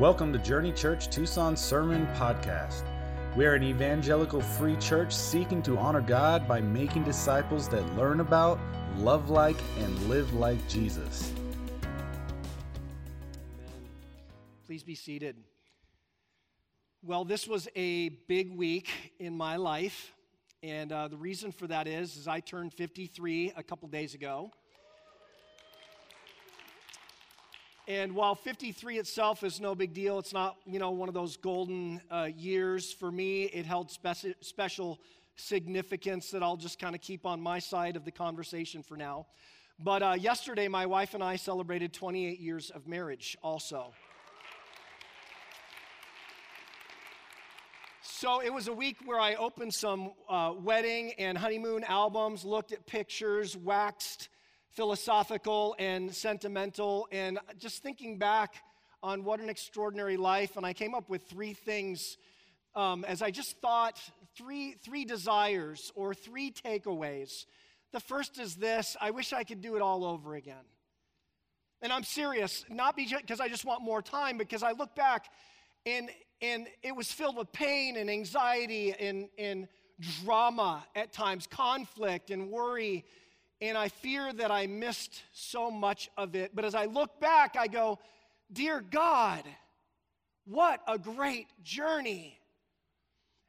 Welcome to Journey Church Tucson Sermon Podcast. We are an evangelical free church seeking to honor God by making disciples that learn about, love like, and live like Jesus. Please be seated. Well, this was a big week in my life, and uh, the reason for that is, is I turned 53 a couple days ago. And while 53 itself is no big deal, it's not, you know, one of those golden uh, years for me. It held speci- special significance that I'll just kind of keep on my side of the conversation for now. But uh, yesterday, my wife and I celebrated 28 years of marriage also. So it was a week where I opened some uh, wedding and honeymoon albums, looked at pictures, waxed philosophical and sentimental, and just thinking back on what an extraordinary life. And I came up with three things um, as I just thought three, three desires or three takeaways. The first is this I wish I could do it all over again. And I'm serious, not because I just want more time, because I look back and, and it was filled with pain and anxiety and, and drama at times, conflict and worry and I fear that I missed so much of it. But as I look back, I go, Dear God, what a great journey.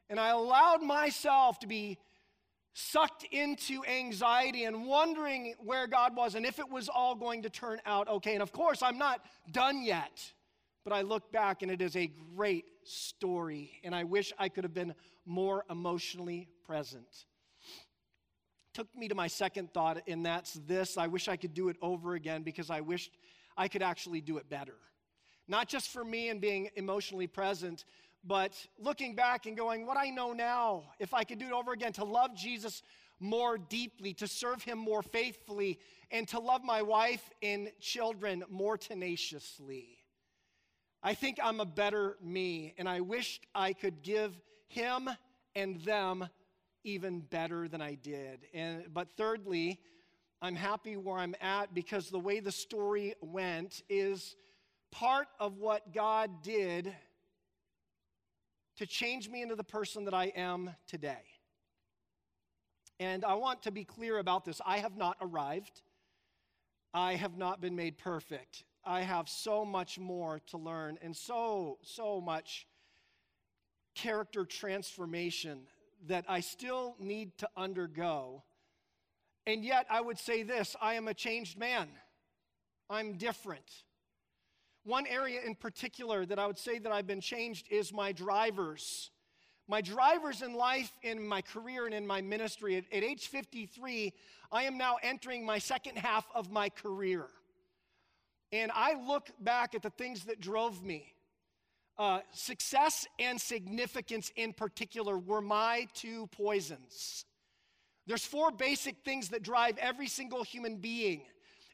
And I allowed myself to be sucked into anxiety and wondering where God was and if it was all going to turn out okay. And of course, I'm not done yet, but I look back and it is a great story. And I wish I could have been more emotionally present took me to my second thought, and that's this I wish I could do it over again because I wished I could actually do it better. Not just for me and being emotionally present, but looking back and going, what I know now, if I could do it over again, to love Jesus more deeply, to serve him more faithfully, and to love my wife and children more tenaciously. I think I'm a better me, and I wish I could give him and them even better than I did. And, but thirdly, I'm happy where I'm at because the way the story went is part of what God did to change me into the person that I am today. And I want to be clear about this. I have not arrived. I have not been made perfect. I have so much more to learn and so, so much character transformation that I still need to undergo. And yet, I would say this I am a changed man. I'm different. One area in particular that I would say that I've been changed is my drivers. My drivers in life, in my career, and in my ministry. At, at age 53, I am now entering my second half of my career. And I look back at the things that drove me uh, success and significance in particular were my two poisons. There's four basic things that drive every single human being.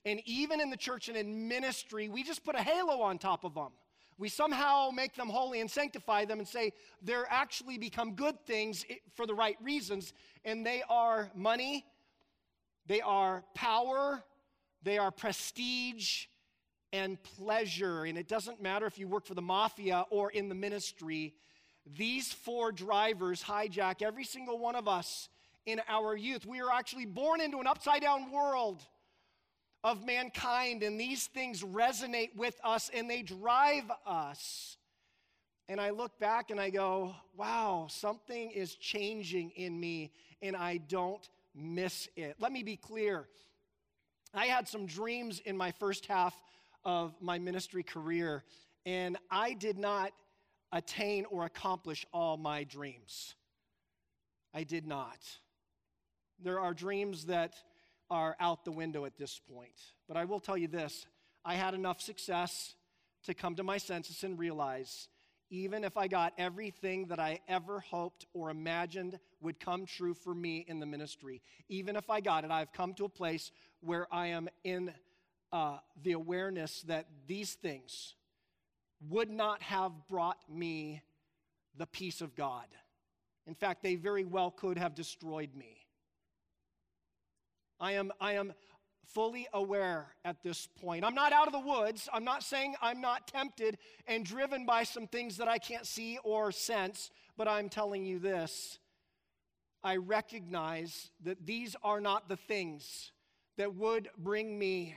And even in the church and in ministry, we just put a halo on top of them. We somehow make them holy and sanctify them and say they're actually become good things for the right reasons. And they are money, they are power, they are prestige, and pleasure. And it doesn't matter if you work for the mafia or in the ministry, these four drivers hijack every single one of us in our youth. We are actually born into an upside down world of mankind, and these things resonate with us and they drive us. And I look back and I go, wow, something is changing in me, and I don't miss it. Let me be clear. I had some dreams in my first half of my ministry career, and I did not attain or accomplish all my dreams. I did not. There are dreams that are out the window at this point. But I will tell you this I had enough success to come to my senses and realize even if I got everything that I ever hoped or imagined would come true for me in the ministry, even if I got it, I've come to a place where I am in uh, the awareness that these things would not have brought me the peace of God. In fact, they very well could have destroyed me. I am, I am fully aware at this point. I'm not out of the woods. I'm not saying I'm not tempted and driven by some things that I can't see or sense, but I'm telling you this. I recognize that these are not the things that would bring me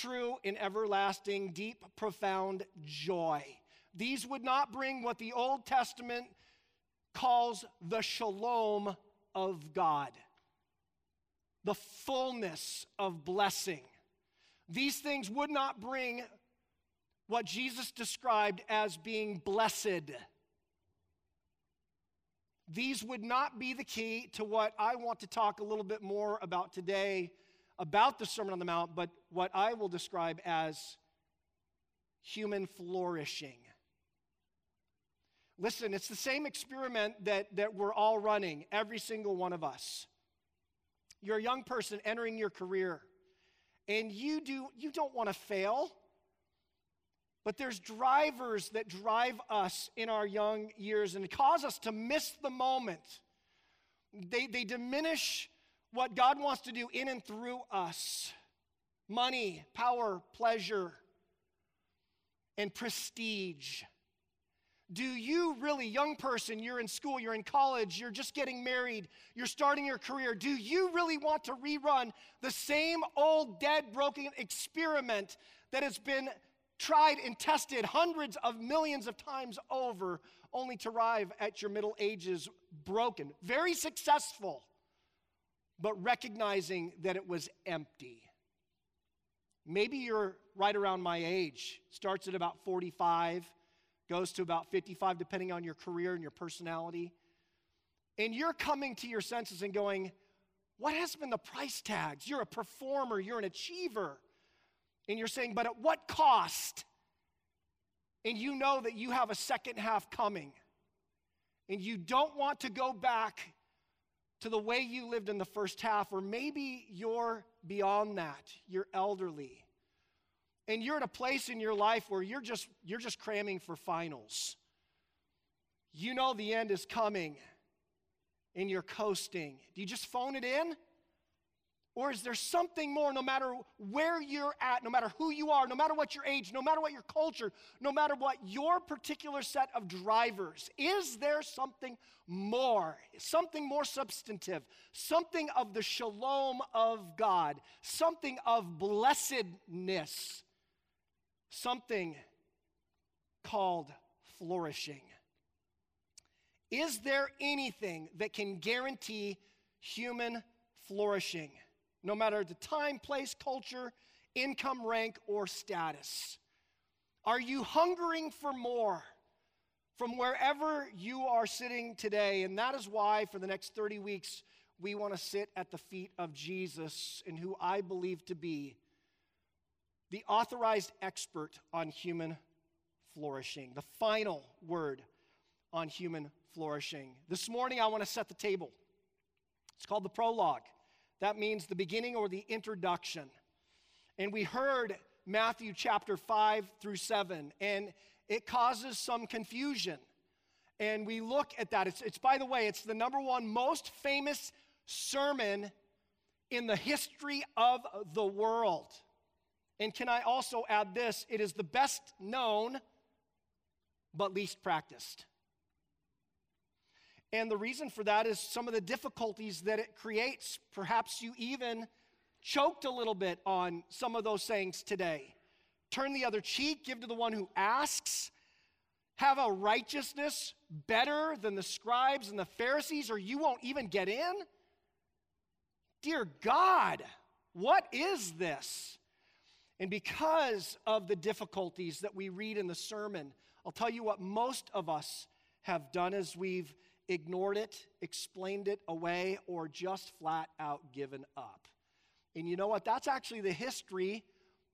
true and everlasting, deep, profound joy. These would not bring what the Old Testament calls the shalom of God the fullness of blessing. These things would not bring what Jesus described as being blessed. These would not be the key to what I want to talk a little bit more about today about the Sermon on the Mount, but what I will describe as human flourishing. Listen, it's the same experiment that, that we're all running, every single one of us. You're a young person entering your career, and you, do, you don't want to fail. But there's drivers that drive us in our young years and cause us to miss the moment. They, they diminish what God wants to do in and through us money, power, pleasure, and prestige. Do you really, young person, you're in school, you're in college, you're just getting married, you're starting your career, do you really want to rerun the same old, dead, broken experiment that has been tried and tested hundreds of millions of times over, only to arrive at your middle ages broken? Very successful, but recognizing that it was empty. Maybe you're right around my age, starts at about 45 goes to about 55, depending on your career and your personality. And you're coming to your senses and going, What has been the price tags? You're a performer, you're an achiever. And you're saying, But at what cost? And you know that you have a second half coming. And you don't want to go back to the way you lived in the first half, or maybe you're beyond that. You're elderly and you're at a place in your life where you're just you're just cramming for finals you know the end is coming and you're coasting do you just phone it in or is there something more no matter where you're at no matter who you are no matter what your age no matter what your culture no matter what your particular set of drivers is there something more something more substantive something of the shalom of god something of blessedness something called flourishing. Is there anything that can guarantee human flourishing, no matter the time, place, culture, income, rank, or status? Are you hungering for more from wherever you are sitting today? And that is why, for the next 30 weeks, we want to sit at the feet of Jesus and who I believe to be the authorized expert on human flourishing, the final word on human flourishing. This morning, I want to set the table. It's called the prologue. That means the beginning or the introduction. And we heard Matthew chapter 5 through 7, and it causes some confusion. And we look at that. It's, it's, by the way, it's the number one most famous sermon in the history of the world. And can I also add this? It is the best known, but least practiced. And the reason for that is some of the difficulties that it creates. Perhaps you even choked a little bit on some of those sayings today. Turn the other cheek, give to the one who asks, have a righteousness better than the scribes and the Pharisees, or you won't even get in? Dear God, what is this? And because of the difficulties that we read in the sermon, I'll tell you what most of us have done is we've ignored it, explained it away, or just flat out given up. And you know what? That's actually the history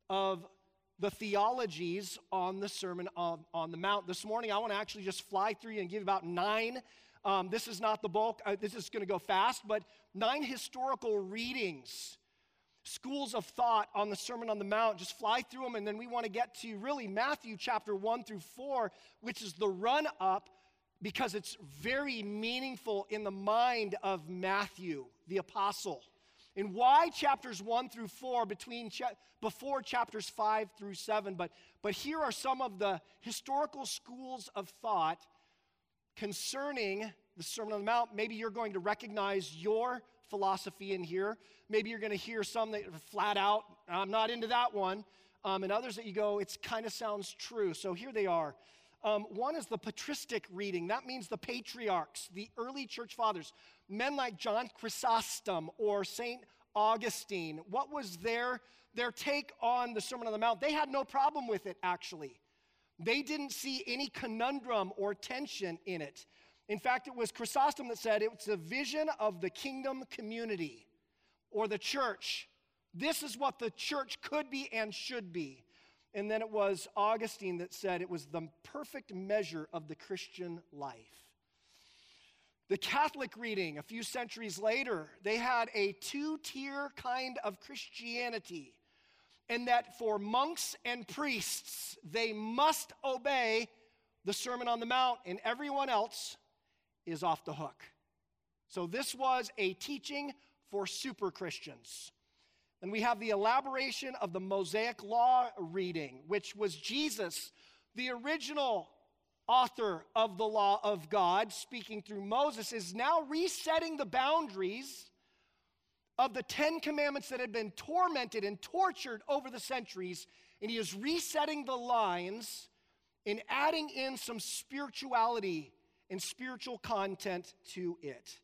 of the theologies on the Sermon on, on the Mount. This morning, I want to actually just fly through and give about nine. Um, this is not the bulk, uh, this is going to go fast, but nine historical readings schools of thought on the Sermon on the Mount, just fly through them, and then we want to get to really Matthew chapter 1 through 4, which is the run up because it's very meaningful in the mind of Matthew, the apostle. and why chapters 1 through 4 between cha- before chapters 5 through 7 but but here are some of the historical schools of thought concerning the sermon on the mount. Maybe you're going to recognize your philosophy in here. Maybe you're going to hear some that are flat out i'm not into that one um, and others that you go it kind of sounds true. So here they are um, one is the patristic reading. That means the patriarchs, the early church fathers, men like John Chrysostom or St. Augustine. What was their, their take on the Sermon on the Mount? They had no problem with it, actually. They didn't see any conundrum or tension in it. In fact, it was Chrysostom that said it's a vision of the kingdom community or the church. This is what the church could be and should be. And then it was Augustine that said it was the perfect measure of the Christian life. The Catholic reading, a few centuries later, they had a two tier kind of Christianity, and that for monks and priests, they must obey the Sermon on the Mount, and everyone else is off the hook. So, this was a teaching for super Christians. And we have the elaboration of the Mosaic Law reading, which was Jesus, the original author of the law of God, speaking through Moses, is now resetting the boundaries of the Ten Commandments that had been tormented and tortured over the centuries. And he is resetting the lines and adding in some spirituality and spiritual content to it.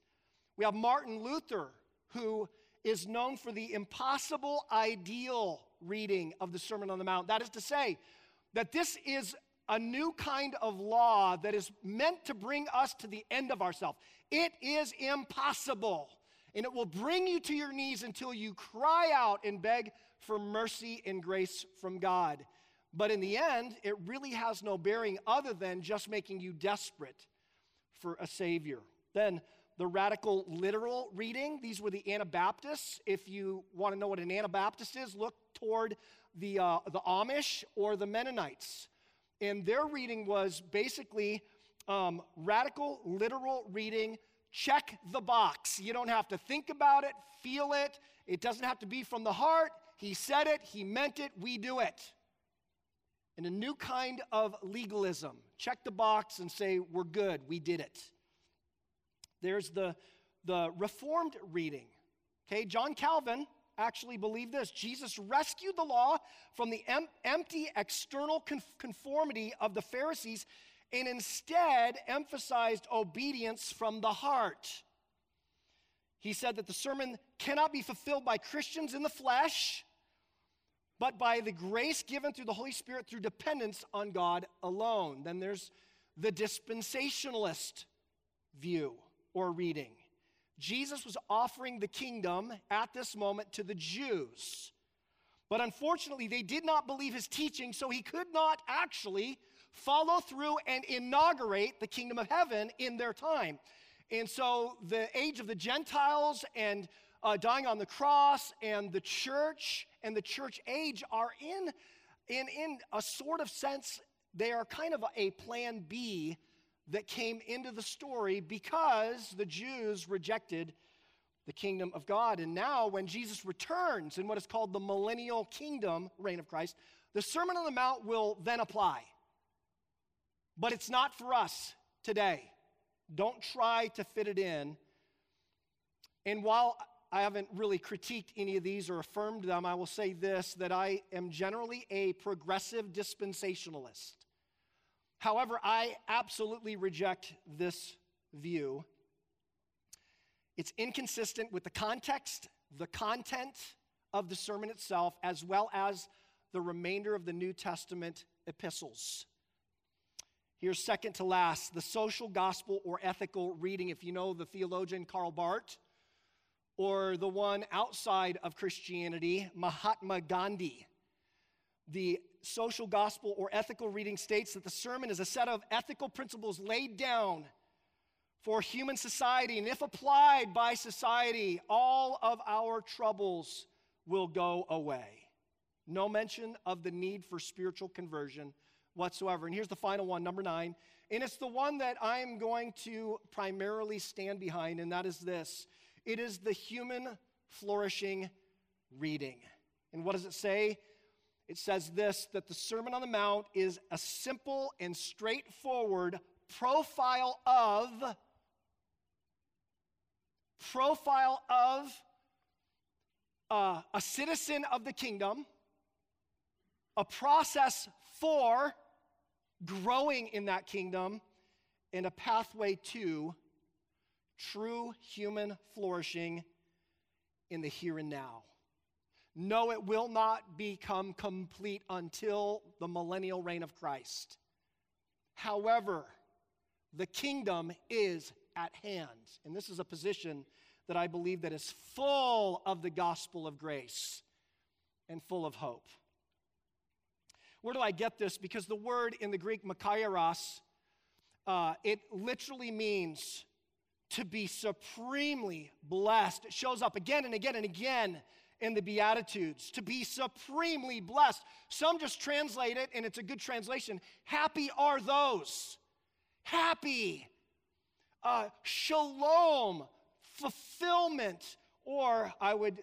We have Martin Luther, who is known for the impossible ideal reading of the Sermon on the Mount. That is to say, that this is a new kind of law that is meant to bring us to the end of ourselves. It is impossible, and it will bring you to your knees until you cry out and beg for mercy and grace from God. But in the end, it really has no bearing other than just making you desperate for a Savior. Then the radical literal reading. These were the Anabaptists. If you want to know what an Anabaptist is, look toward the, uh, the Amish or the Mennonites. And their reading was basically um, radical literal reading. Check the box. You don't have to think about it, feel it. It doesn't have to be from the heart. He said it, he meant it, we do it. And a new kind of legalism. Check the box and say, we're good, we did it. There's the, the Reformed reading. Okay, John Calvin actually believed this Jesus rescued the law from the em- empty external conformity of the Pharisees and instead emphasized obedience from the heart. He said that the sermon cannot be fulfilled by Christians in the flesh, but by the grace given through the Holy Spirit through dependence on God alone. Then there's the dispensationalist view or reading. Jesus was offering the kingdom at this moment to the Jews. But unfortunately, they did not believe his teaching, so he could not actually follow through and inaugurate the kingdom of heaven in their time. And so the age of the Gentiles and uh, dying on the cross and the church and the church age are in, in, in a sort of sense, they are kind of a plan B that came into the story because the Jews rejected the kingdom of God. And now, when Jesus returns in what is called the millennial kingdom reign of Christ, the Sermon on the Mount will then apply. But it's not for us today. Don't try to fit it in. And while I haven't really critiqued any of these or affirmed them, I will say this that I am generally a progressive dispensationalist. However, I absolutely reject this view. It's inconsistent with the context, the content of the sermon itself, as well as the remainder of the New Testament epistles. Here's second to last the social gospel or ethical reading. If you know the theologian Karl Barth, or the one outside of Christianity, Mahatma Gandhi. The social gospel or ethical reading states that the sermon is a set of ethical principles laid down for human society, and if applied by society, all of our troubles will go away. No mention of the need for spiritual conversion whatsoever. And here's the final one, number nine. And it's the one that I'm going to primarily stand behind, and that is this it is the human flourishing reading. And what does it say? It says this that the Sermon on the Mount is a simple and straightforward profile of profile of uh, a citizen of the kingdom, a process for growing in that kingdom, and a pathway to true human flourishing in the here and now. No, it will not become complete until the millennial reign of Christ. However, the kingdom is at hand. And this is a position that I believe that is full of the gospel of grace and full of hope. Where do I get this? Because the word in the Greek makarios, uh, it literally means to be supremely blessed. It shows up again and again and again in the Beatitudes, to be supremely blessed. Some just translate it, and it's a good translation. Happy are those. Happy. Uh, shalom, fulfillment, or I would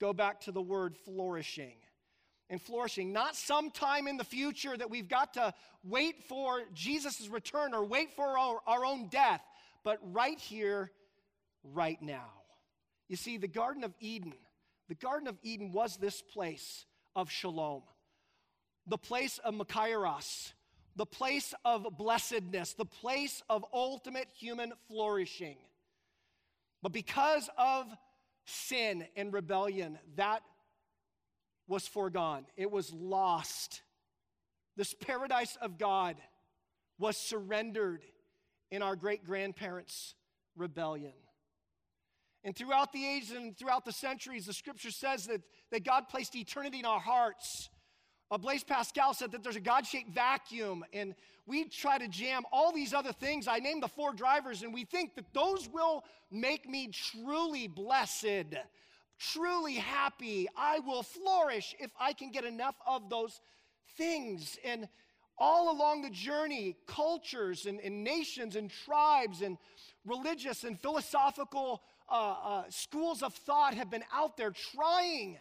go back to the word flourishing. And flourishing, not sometime in the future that we've got to wait for Jesus' return or wait for our, our own death, but right here, right now. You see, the Garden of Eden the Garden of Eden was this place of shalom, the place of Makarios, the place of blessedness, the place of ultimate human flourishing. But because of sin and rebellion, that was foregone, it was lost. This paradise of God was surrendered in our great grandparents' rebellion. And throughout the ages and throughout the centuries, the scripture says that, that God placed eternity in our hearts. Uh, Blaise Pascal said that there's a God shaped vacuum, and we try to jam all these other things. I named the four drivers, and we think that those will make me truly blessed, truly happy. I will flourish if I can get enough of those things. And all along the journey, cultures and, and nations and tribes and religious and philosophical uh, uh, schools of thought have been out there trying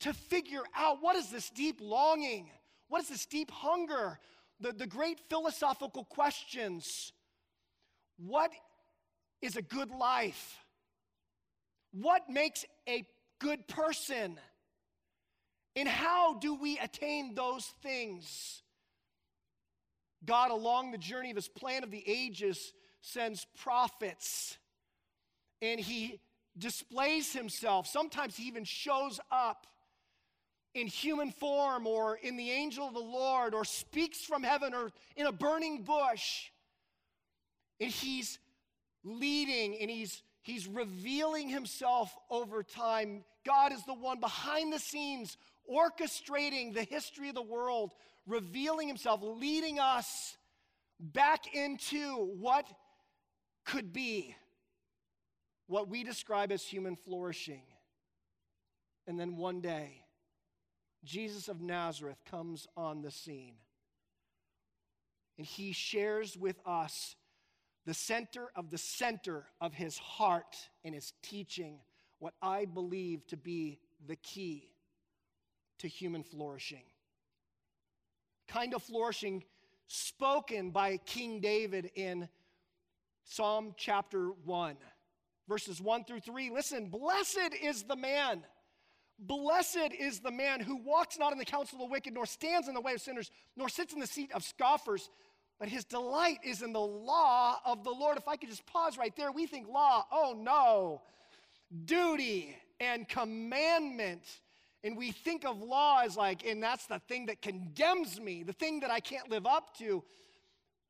to figure out what is this deep longing? What is this deep hunger? The, the great philosophical questions. What is a good life? What makes a good person? And how do we attain those things? God, along the journey of his plan of the ages, sends prophets and he displays himself. Sometimes he even shows up in human form or in the angel of the Lord or speaks from heaven or in a burning bush. And he's leading and he's he's revealing himself over time. God is the one behind the scenes orchestrating the history of the world, revealing himself, leading us back into what could be what we describe as human flourishing. And then one day, Jesus of Nazareth comes on the scene. And he shares with us the center of the center of his heart and his teaching, what I believe to be the key to human flourishing. Kind of flourishing spoken by King David in Psalm chapter 1 verses 1 through 3. Listen, blessed is the man. Blessed is the man who walks not in the counsel of the wicked, nor stands in the way of sinners, nor sits in the seat of scoffers, but his delight is in the law of the Lord. If I could just pause right there, we think law, oh no, duty and commandment. And we think of law as like, and that's the thing that condemns me, the thing that I can't live up to.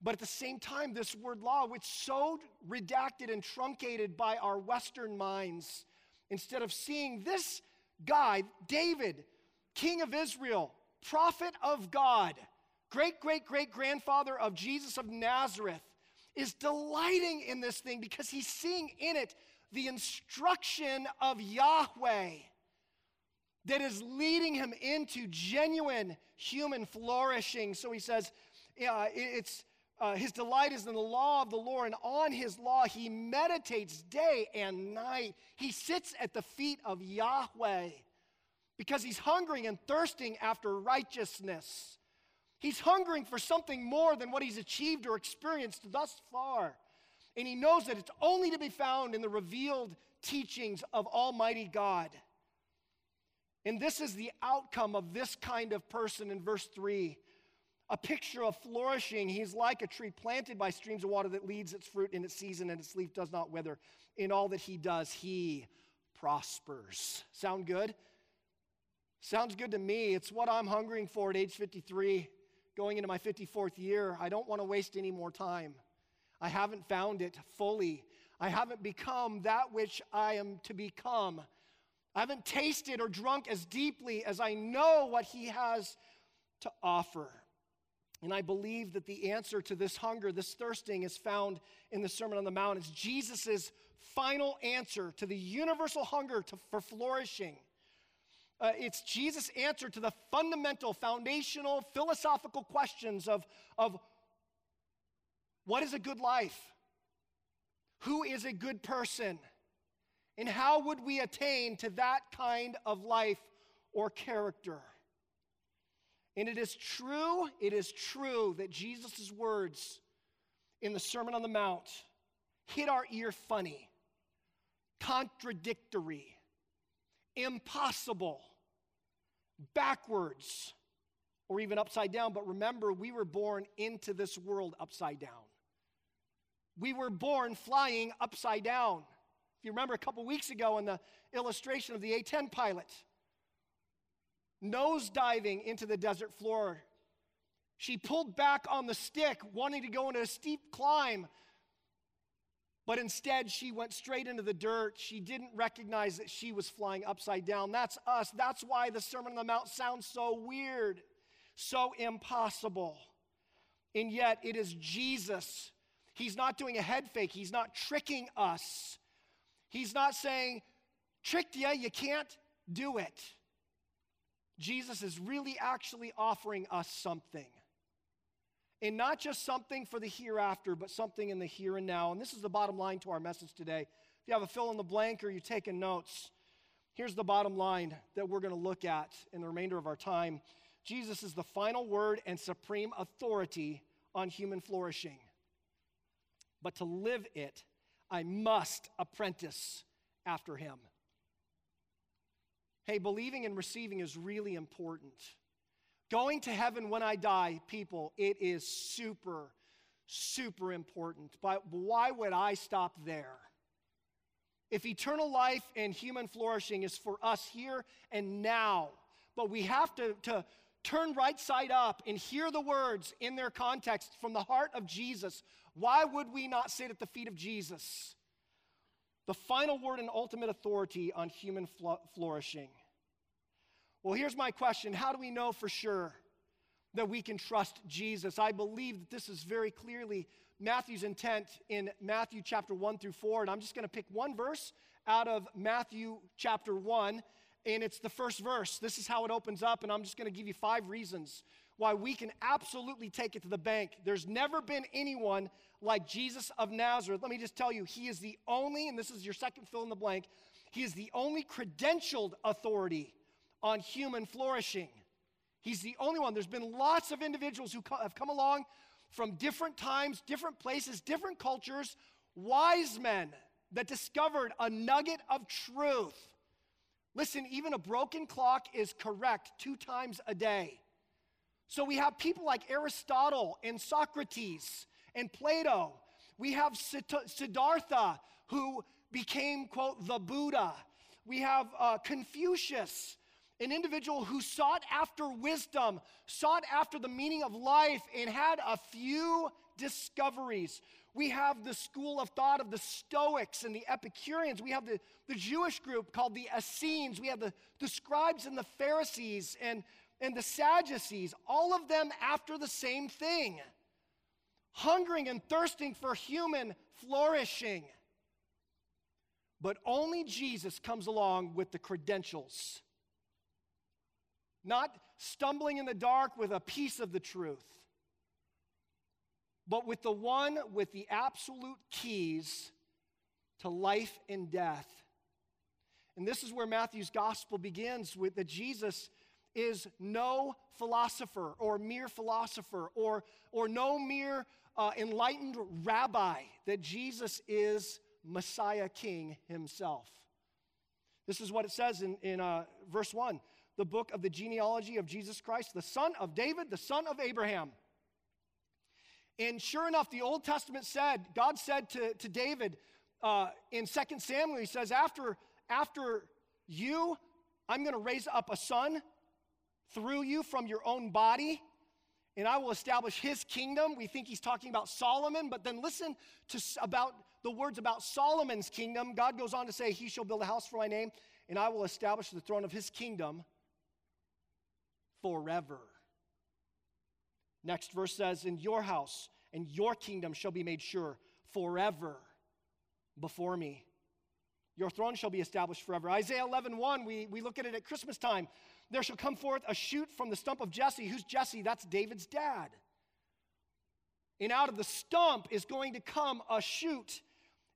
But at the same time, this word law, which so redacted and truncated by our Western minds, instead of seeing this guy, David, king of Israel, prophet of God, great great great grandfather of Jesus of Nazareth, is delighting in this thing because he's seeing in it the instruction of Yahweh that is leading him into genuine human flourishing. So he says, yeah, it's uh, his delight is in the law of the Lord, and on his law he meditates day and night. He sits at the feet of Yahweh because he's hungering and thirsting after righteousness. He's hungering for something more than what he's achieved or experienced thus far. And he knows that it's only to be found in the revealed teachings of Almighty God. And this is the outcome of this kind of person in verse 3 a picture of flourishing. He's like a tree planted by streams of water that leads its fruit in its season and its leaf does not wither. In all that he does, he prospers. Sound good? Sounds good to me. It's what I'm hungering for at age 53, going into my 54th year. I don't want to waste any more time. I haven't found it fully. I haven't become that which I am to become. I haven't tasted or drunk as deeply as I know what he has to offer. And I believe that the answer to this hunger, this thirsting, is found in the Sermon on the Mount. It's Jesus' final answer to the universal hunger to, for flourishing. Uh, it's Jesus' answer to the fundamental, foundational, philosophical questions of, of what is a good life? Who is a good person? And how would we attain to that kind of life or character? And it is true, it is true that Jesus' words in the Sermon on the Mount hit our ear funny, contradictory, impossible, backwards, or even upside down. But remember, we were born into this world upside down. We were born flying upside down. If you remember a couple weeks ago in the illustration of the A 10 pilot, nose diving into the desert floor. She pulled back on the stick, wanting to go into a steep climb, but instead she went straight into the dirt. She didn't recognize that she was flying upside down. That's us. That's why the Sermon on the Mount sounds so weird, so impossible. And yet it is Jesus. He's not doing a head fake, He's not tricking us. He's not saying, tricked you, you can't do it. Jesus is really actually offering us something. And not just something for the hereafter, but something in the here and now. And this is the bottom line to our message today. If you have a fill in the blank or you're taking notes, here's the bottom line that we're going to look at in the remainder of our time Jesus is the final word and supreme authority on human flourishing. But to live it, I must apprentice after him. Hey, believing and receiving is really important. Going to heaven when I die, people, it is super, super important. But why would I stop there? If eternal life and human flourishing is for us here and now, but we have to, to turn right side up and hear the words in their context from the heart of Jesus, why would we not sit at the feet of Jesus? The final word and ultimate authority on human flourishing. Well, here's my question How do we know for sure that we can trust Jesus? I believe that this is very clearly Matthew's intent in Matthew chapter 1 through 4. And I'm just going to pick one verse out of Matthew chapter 1, and it's the first verse. This is how it opens up, and I'm just going to give you five reasons why we can absolutely take it to the bank. There's never been anyone like Jesus of Nazareth. Let me just tell you, he is the only, and this is your second fill in the blank, he is the only credentialed authority on human flourishing. He's the only one. There's been lots of individuals who have come along from different times, different places, different cultures, wise men that discovered a nugget of truth. Listen, even a broken clock is correct two times a day. So we have people like Aristotle and Socrates and Plato. We have Siddhartha, who became, quote, the Buddha. We have uh, Confucius, an individual who sought after wisdom, sought after the meaning of life, and had a few discoveries. We have the school of thought of the Stoics and the Epicureans. We have the, the Jewish group called the Essenes. We have the, the scribes and the Pharisees. And and the Sadducees, all of them after the same thing hungering and thirsting for human flourishing. But only Jesus comes along with the credentials, not stumbling in the dark with a piece of the truth. but with the one with the absolute keys to life and death. And this is where Matthew's gospel begins with that Jesus is no philosopher or mere philosopher or, or no mere uh, enlightened rabbi, that Jesus is Messiah King himself. This is what it says in, in uh, verse 1 the book of the genealogy of Jesus Christ, the son of David, the son of Abraham. And sure enough, the Old Testament said, God said to, to David uh, in 2 Samuel, He says, after, after you, I'm going to raise up a son through you from your own body, and I will establish his kingdom. We think he's talking about Solomon, but then listen to about the words about Solomon's kingdom. God goes on to say, He shall build a house for my name, and I will establish the throne of his kingdom forever. Next verse says, In your house and your kingdom shall be made sure forever before me. Your throne shall be established forever. Isaiah 11, 1, we, we look at it at Christmas time. There shall come forth a shoot from the stump of Jesse. Who's Jesse? That's David's dad. And out of the stump is going to come a shoot,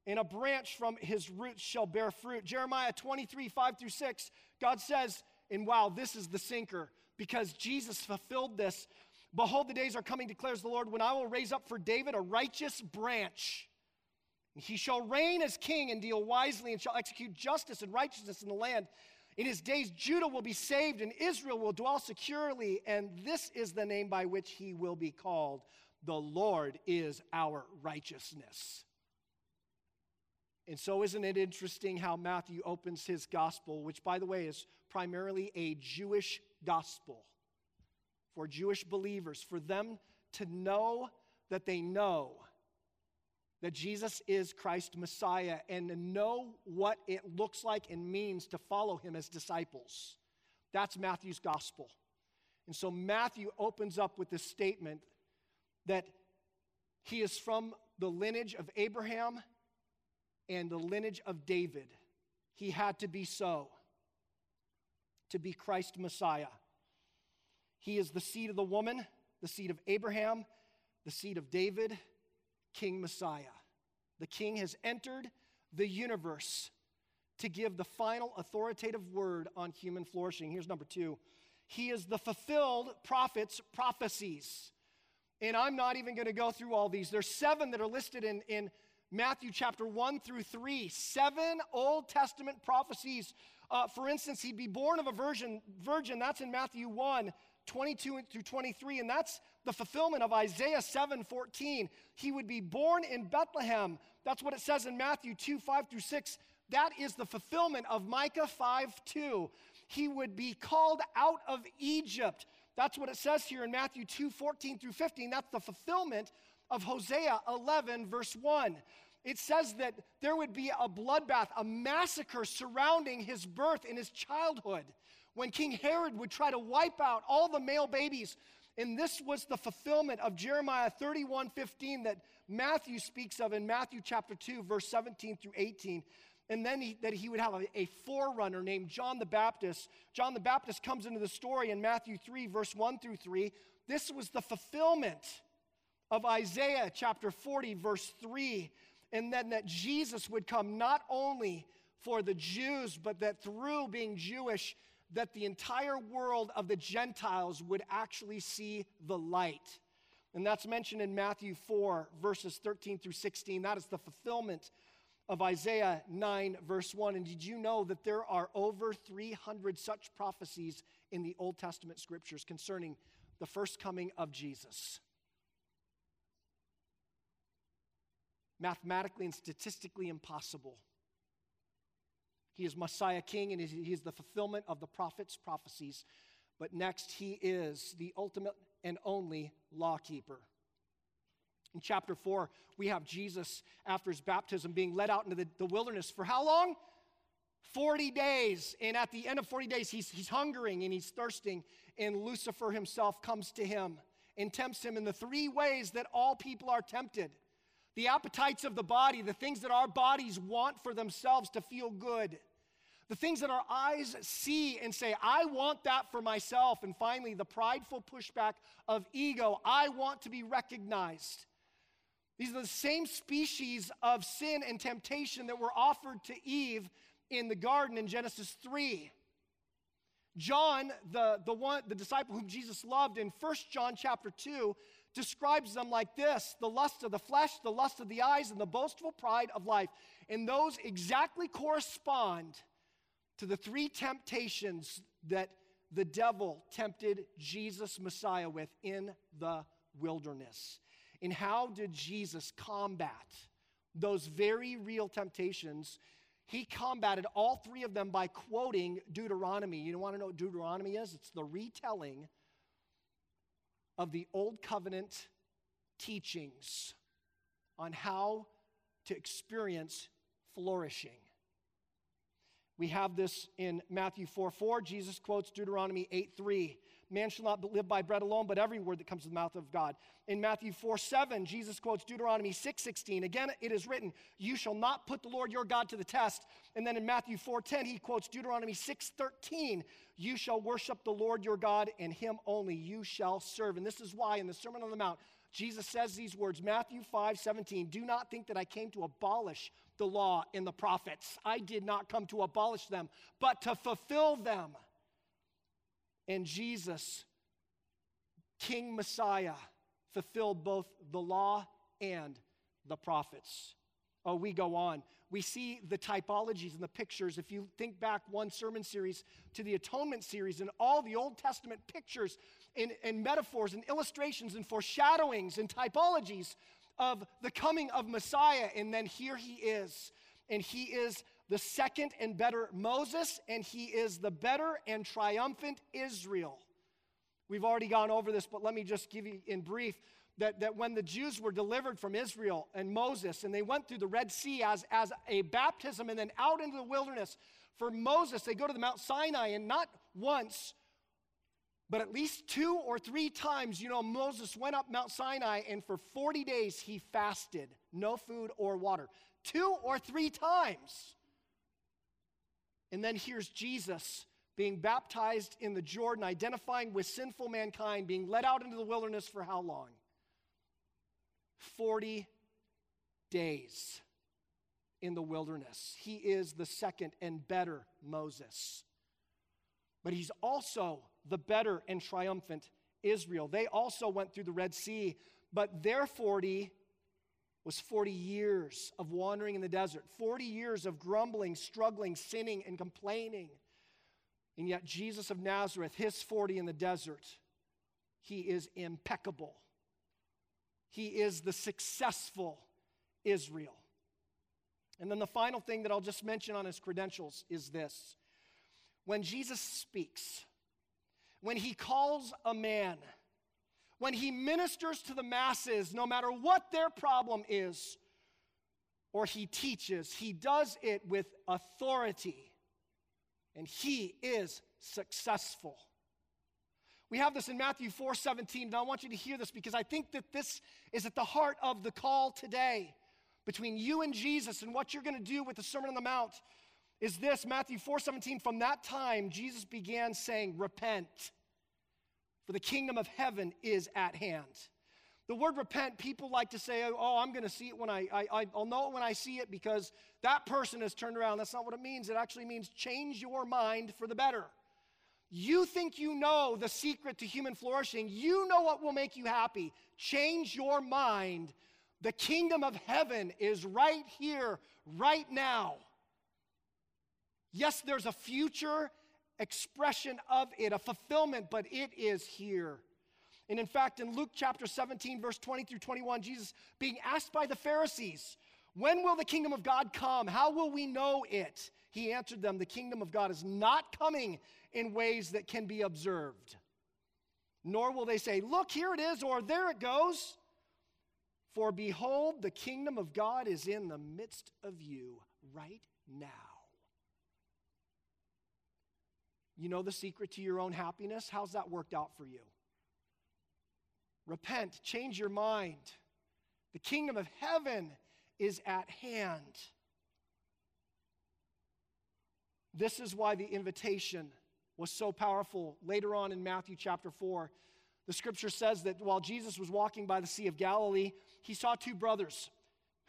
and a branch from his roots shall bear fruit. Jeremiah 23, 5 through 6, God says, and wow, this is the sinker, because Jesus fulfilled this. Behold, the days are coming, declares the Lord, when I will raise up for David a righteous branch. He shall reign as king and deal wisely and shall execute justice and righteousness in the land. In his days, Judah will be saved and Israel will dwell securely, and this is the name by which he will be called. The Lord is our righteousness. And so, isn't it interesting how Matthew opens his gospel, which, by the way, is primarily a Jewish gospel for Jewish believers, for them to know that they know that Jesus is Christ Messiah and know what it looks like and means to follow him as disciples. That's Matthew's gospel. And so Matthew opens up with this statement that he is from the lineage of Abraham and the lineage of David. He had to be so to be Christ Messiah. He is the seed of the woman, the seed of Abraham, the seed of David, King Messiah. The King has entered the universe to give the final authoritative word on human flourishing. Here's number two He is the fulfilled prophet's prophecies. And I'm not even going to go through all these. There's seven that are listed in, in Matthew chapter 1 through 3. Seven Old Testament prophecies. Uh, for instance, he'd be born of a virgin, virgin. That's in Matthew 1. 22 through 23, and that's the fulfillment of Isaiah 7 14. He would be born in Bethlehem. That's what it says in Matthew 2 5 through 6. That is the fulfillment of Micah 5 2. He would be called out of Egypt. That's what it says here in Matthew 2 14 through 15. That's the fulfillment of Hosea 11, verse 1. It says that there would be a bloodbath, a massacre surrounding his birth in his childhood when King Herod would try to wipe out all the male babies. And this was the fulfillment of Jeremiah 31 15 that Matthew speaks of in Matthew chapter 2, verse 17 through 18. And then he, that he would have a, a forerunner named John the Baptist. John the Baptist comes into the story in Matthew 3, verse 1 through 3. This was the fulfillment of Isaiah chapter 40, verse 3. And then that Jesus would come not only for the Jews, but that through being Jewish, that the entire world of the Gentiles would actually see the light. And that's mentioned in Matthew 4, verses 13 through 16. That is the fulfillment of Isaiah 9, verse 1. And did you know that there are over 300 such prophecies in the Old Testament scriptures concerning the first coming of Jesus? Mathematically and statistically impossible. He is Messiah King, and he is the fulfillment of the prophet's prophecies. But next, he is the ultimate and only lawkeeper. In chapter 4, we have Jesus, after his baptism, being led out into the, the wilderness for how long? 40 days. And at the end of 40 days, he's, he's hungering and he's thirsting. And Lucifer himself comes to him and tempts him in the three ways that all people are tempted the appetites of the body, the things that our bodies want for themselves to feel good the things that our eyes see and say, I want that for myself. And finally, the prideful pushback of ego, I want to be recognized. These are the same species of sin and temptation that were offered to Eve in the garden in Genesis 3. John, the, the one, the disciple whom Jesus loved in 1 John chapter 2, describes them like this the lust of the flesh, the lust of the eyes, and the boastful pride of life. And those exactly correspond to the three temptations that the devil tempted Jesus Messiah with in the wilderness. And how did Jesus combat those very real temptations? He combated all three of them by quoting Deuteronomy. You don't want to know what Deuteronomy is? It's the retelling of the Old Covenant teachings on how to experience flourishing. We have this in Matthew 4 4. Jesus quotes Deuteronomy 8 3. Man shall not live by bread alone, but every word that comes from the mouth of God. In Matthew 4 7, Jesus quotes Deuteronomy 6 16. Again, it is written, You shall not put the Lord your God to the test. And then in Matthew 4 10, he quotes Deuteronomy 6 13. You shall worship the Lord your God, and him only you shall serve. And this is why in the Sermon on the Mount, Jesus says these words, Matthew 5 17, do not think that I came to abolish the law and the prophets. I did not come to abolish them, but to fulfill them. And Jesus, King Messiah, fulfilled both the law and the prophets. Oh, we go on. We see the typologies and the pictures. If you think back one sermon series to the atonement series and all the Old Testament pictures and, and metaphors and illustrations and foreshadowings and typologies of the coming of Messiah. And then here he is. And he is the second and better Moses, and he is the better and triumphant Israel. We've already gone over this, but let me just give you in brief that, that when the Jews were delivered from Israel and Moses, and they went through the Red Sea as, as a baptism and then out into the wilderness, for Moses, they go to the Mount Sinai, and not once, but at least two or three times, you know, Moses went up Mount Sinai and for 40 days he fasted, no food or water. Two or three times. And then here's Jesus being baptized in the Jordan, identifying with sinful mankind, being led out into the wilderness for how long? 40 days in the wilderness. He is the second and better Moses. But he's also the better and triumphant Israel. They also went through the Red Sea, but their 40 was 40 years of wandering in the desert, 40 years of grumbling, struggling, sinning, and complaining. And yet, Jesus of Nazareth, his 40 in the desert, he is impeccable. He is the successful Israel. And then the final thing that I'll just mention on his credentials is this when Jesus speaks, when he calls a man, when he ministers to the masses, no matter what their problem is, or he teaches, he does it with authority, and he is successful. We have this in Matthew 4 17, and I want you to hear this because I think that this is at the heart of the call today between you and Jesus and what you're going to do with the Sermon on the Mount. Is this Matthew 4 17? From that time, Jesus began saying, Repent for the kingdom of heaven is at hand. The word repent, people like to say, oh, oh I'm going to see it when I, I, I'll know it when I see it because that person has turned around. That's not what it means. It actually means change your mind for the better. You think you know the secret to human flourishing. You know what will make you happy. Change your mind. The kingdom of heaven is right here, right now. Yes, there's a future expression of it, a fulfillment, but it is here. And in fact, in Luke chapter 17, verse 20 through 21, Jesus being asked by the Pharisees, When will the kingdom of God come? How will we know it? He answered them, The kingdom of God is not coming in ways that can be observed. Nor will they say, Look, here it is, or there it goes. For behold, the kingdom of God is in the midst of you right now. You know the secret to your own happiness? How's that worked out for you? Repent, change your mind. The kingdom of heaven is at hand. This is why the invitation was so powerful later on in Matthew chapter 4. The scripture says that while Jesus was walking by the Sea of Galilee, he saw two brothers,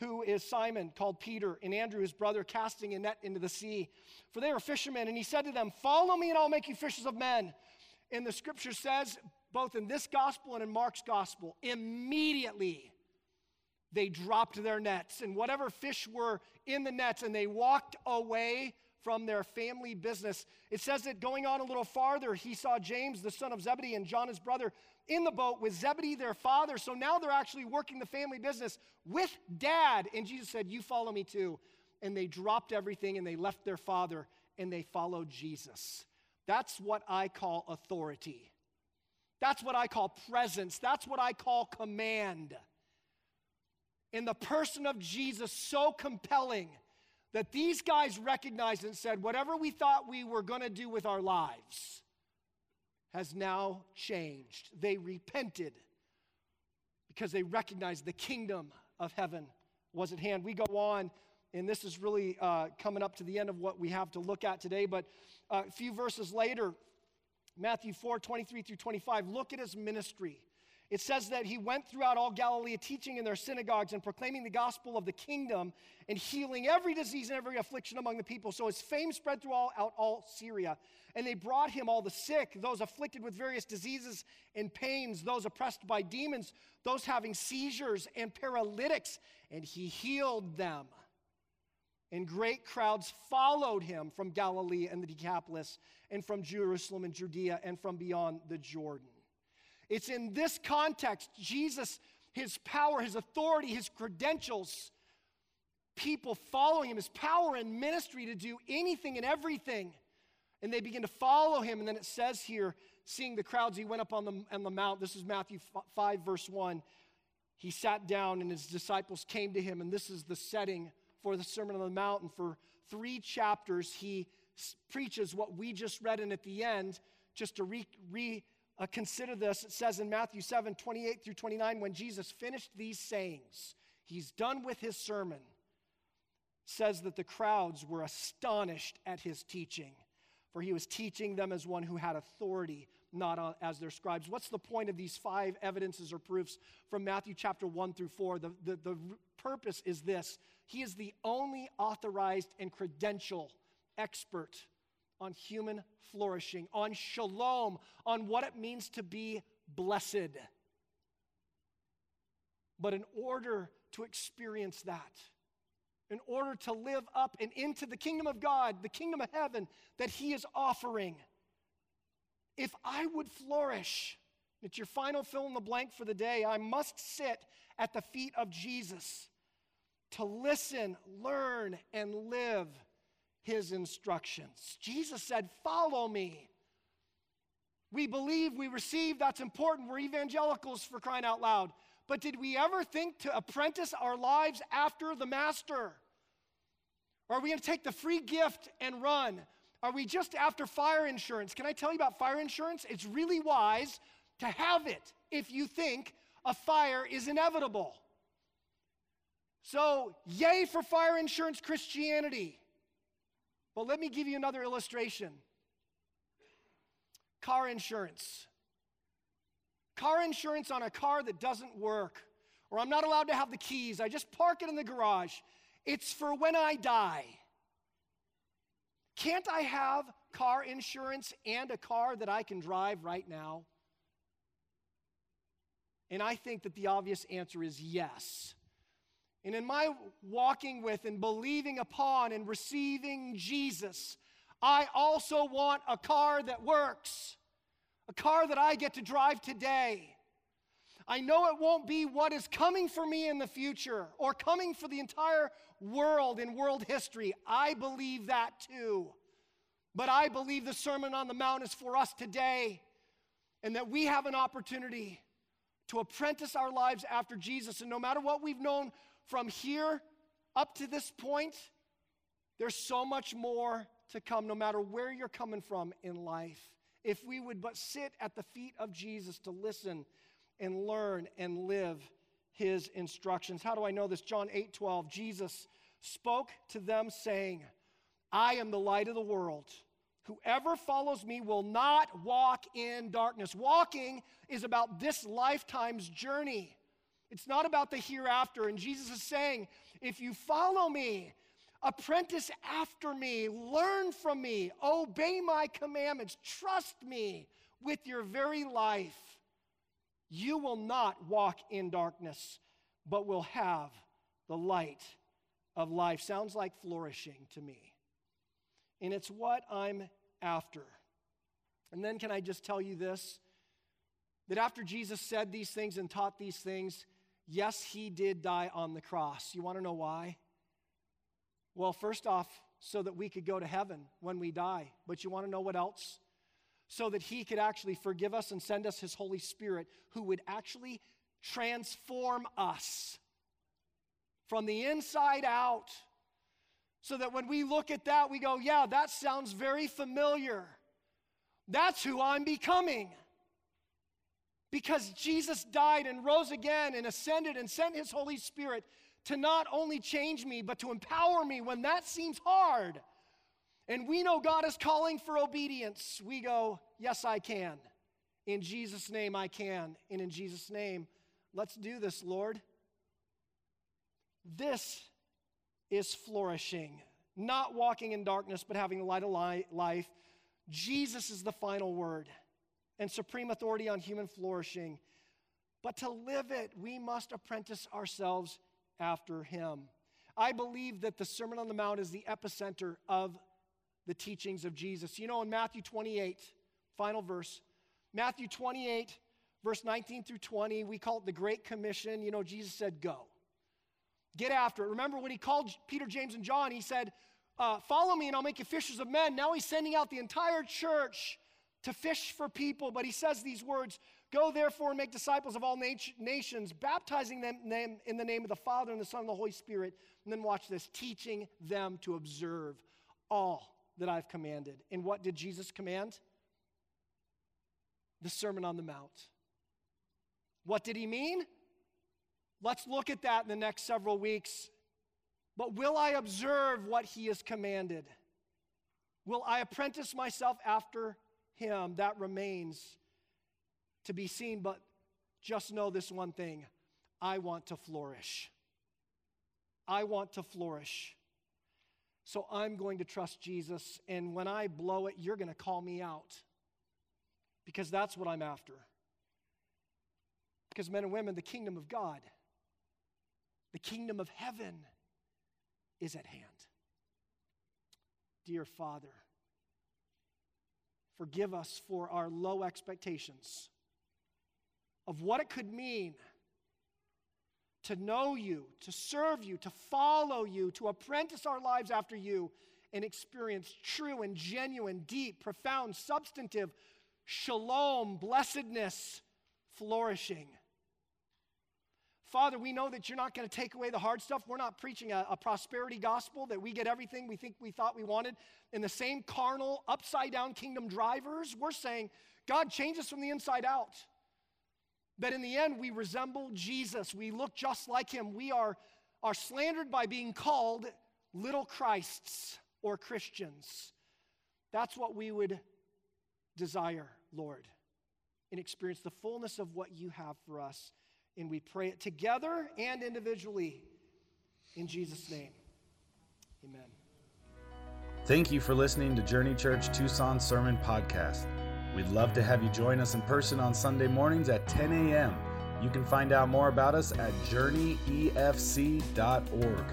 who is Simon, called Peter, and Andrew, his brother, casting a net into the sea. For they were fishermen. And he said to them, Follow me, and I'll make you fishers of men. And the scripture says, both in this gospel and in Mark's gospel, immediately they dropped their nets and whatever fish were in the nets, and they walked away from their family business. It says that going on a little farther, he saw James, the son of Zebedee, and John, his brother, in the boat with Zebedee, their father. So now they're actually working the family business with dad. And Jesus said, You follow me too. And they dropped everything and they left their father and they followed Jesus. That's what I call authority. That's what I call presence. That's what I call command. In the person of Jesus, so compelling that these guys recognized and said, whatever we thought we were going to do with our lives has now changed. They repented because they recognized the kingdom of heaven was at hand. We go on, and this is really uh, coming up to the end of what we have to look at today, but uh, a few verses later, Matthew 4 23 through 25, look at his ministry. It says that he went throughout all Galilee, teaching in their synagogues and proclaiming the gospel of the kingdom and healing every disease and every affliction among the people. So his fame spread throughout all, Syria. And they brought him all the sick, those afflicted with various diseases and pains, those oppressed by demons, those having seizures and paralytics, and he healed them. And great crowds followed him from Galilee and the Decapolis, and from Jerusalem and Judea, and from beyond the Jordan. It's in this context, Jesus, his power, his authority, his credentials, people following him, his power and ministry to do anything and everything. And they begin to follow him. And then it says here, seeing the crowds, he went up on the, on the mount. This is Matthew 5, verse 1. He sat down, and his disciples came to him. And this is the setting for the Sermon on the Mount. And for three chapters, he preaches what we just read. And at the end, just to re, re uh, consider this. It says in Matthew 7 28 through 29, when Jesus finished these sayings, he's done with his sermon, says that the crowds were astonished at his teaching, for he was teaching them as one who had authority, not as their scribes. What's the point of these five evidences or proofs from Matthew chapter 1 through 4? The, the, the purpose is this He is the only authorized and credential expert on human flourishing, on shalom, on what it means to be blessed. But in order to experience that, in order to live up and into the kingdom of God, the kingdom of heaven that He is offering, if I would flourish, it's your final fill in the blank for the day, I must sit at the feet of Jesus to listen, learn, and live his instructions. Jesus said, Follow me. We believe, we receive, that's important. We're evangelicals for crying out loud. But did we ever think to apprentice our lives after the master? Or are we going to take the free gift and run? Are we just after fire insurance? Can I tell you about fire insurance? It's really wise to have it if you think a fire is inevitable. So, yay for fire insurance Christianity. But let me give you another illustration car insurance. Car insurance on a car that doesn't work, or I'm not allowed to have the keys, I just park it in the garage. It's for when I die. Can't I have car insurance and a car that I can drive right now? And I think that the obvious answer is yes. And in my walking with and believing upon and receiving Jesus, I also want a car that works, a car that I get to drive today. I know it won't be what is coming for me in the future or coming for the entire world in world history. I believe that too. But I believe the Sermon on the Mount is for us today and that we have an opportunity to apprentice our lives after Jesus. And no matter what we've known from here up to this point, there's so much more to come, no matter where you're coming from in life. If we would but sit at the feet of Jesus to listen and learn and live his instructions. How do I know this? John 8 12. Jesus spoke to them, saying, I am the light of the world. Whoever follows me will not walk in darkness. Walking is about this lifetime's journey. It's not about the hereafter. And Jesus is saying, if you follow me, apprentice after me, learn from me, obey my commandments, trust me with your very life, you will not walk in darkness, but will have the light of life. Sounds like flourishing to me. And it's what I'm after. And then, can I just tell you this? That after Jesus said these things and taught these things, yes, he did die on the cross. You want to know why? Well, first off, so that we could go to heaven when we die. But you want to know what else? So that he could actually forgive us and send us his Holy Spirit, who would actually transform us from the inside out. So that when we look at that, we go, yeah, that sounds very familiar. That's who I'm becoming. Because Jesus died and rose again and ascended and sent his Holy Spirit to not only change me, but to empower me when that seems hard. And we know God is calling for obedience. We go, Yes, I can. In Jesus' name, I can. And in Jesus' name, let's do this, Lord. This is flourishing, not walking in darkness, but having the light of life. Jesus is the final word and supreme authority on human flourishing. But to live it, we must apprentice ourselves after him. I believe that the Sermon on the Mount is the epicenter of the teachings of Jesus. You know, in Matthew 28, final verse, Matthew 28, verse 19 through 20, we call it the Great Commission. You know, Jesus said, Go. Get after it. Remember when he called Peter, James, and John, he said, uh, Follow me and I'll make you fishers of men. Now he's sending out the entire church to fish for people, but he says these words Go therefore and make disciples of all nat- nations, baptizing them in the name of the Father and the Son and the Holy Spirit. And then watch this teaching them to observe all that I've commanded. And what did Jesus command? The Sermon on the Mount. What did he mean? Let's look at that in the next several weeks. But will I observe what he has commanded? Will I apprentice myself after him? That remains to be seen, but just know this one thing I want to flourish. I want to flourish. So I'm going to trust Jesus, and when I blow it, you're going to call me out because that's what I'm after. Because, men and women, the kingdom of God the kingdom of heaven is at hand. Dear Father, forgive us for our low expectations of what it could mean to know you, to serve you, to follow you, to apprentice our lives after you, and experience true and genuine, deep, profound, substantive shalom, blessedness, flourishing. Father, we know that you're not going to take away the hard stuff. We're not preaching a, a, prosperity gospel that we get everything we think we thought we wanted. In the same carnal, upside down kingdom drivers, we're saying, God, change us from the inside out. That in the end, we resemble Jesus. We look just like him. We are, are slandered by being called little Christs or Christians. That's what we would desire, Lord, and experience the fullness of what you have for us. And we pray it together and individually. In Jesus' name, amen. Thank you for listening to Journey Church Tucson Sermon Podcast. We'd love to have you join us in person on Sunday mornings at 10 a.m. You can find out more about us at journeyefc.org.